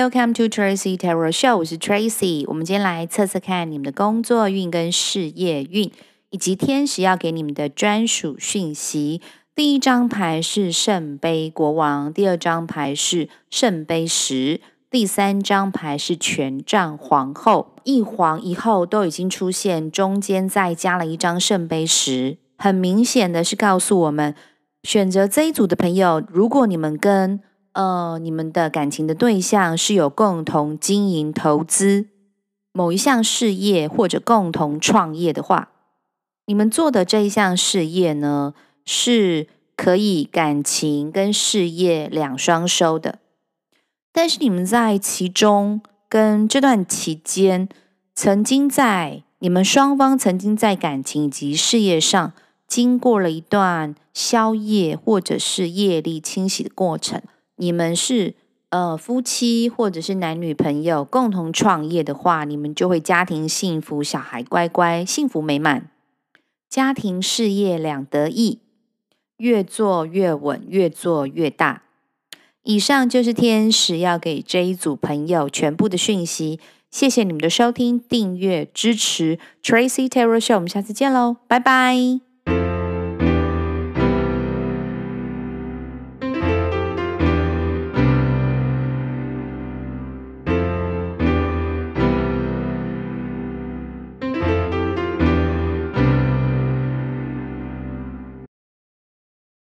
Welcome to Tracy Tarot Show。我是 Tracy。我们今天来测测看你们的工作运跟事业运，以及天使要给你们的专属讯息。第一张牌是圣杯国王，第二张牌是圣杯十，第三张牌是权杖皇后。一皇一后都已经出现，中间再加了一张圣杯十，很明显的是告诉我们，选择这一组的朋友，如果你们跟呃你们的感情的对象是有共同经营、投资某一项事业或者共同创业的话，你们做的这一项事业呢，是可以感情跟事业两双收的。但是你们在其中跟这段期间，曾经在你们双方曾经在感情以及事业上经过了一段消业或者是业力清洗的过程。你们是呃夫妻或者是男女朋友共同创业的话，你们就会家庭幸福，小孩乖乖，幸福美满，家庭事业两得意，越做越稳，越做越大。以上就是天使要给这一组朋友全部的讯息。谢谢你们的收听、订阅、支持，Tracy Tarot Show，我们下次见喽，拜拜。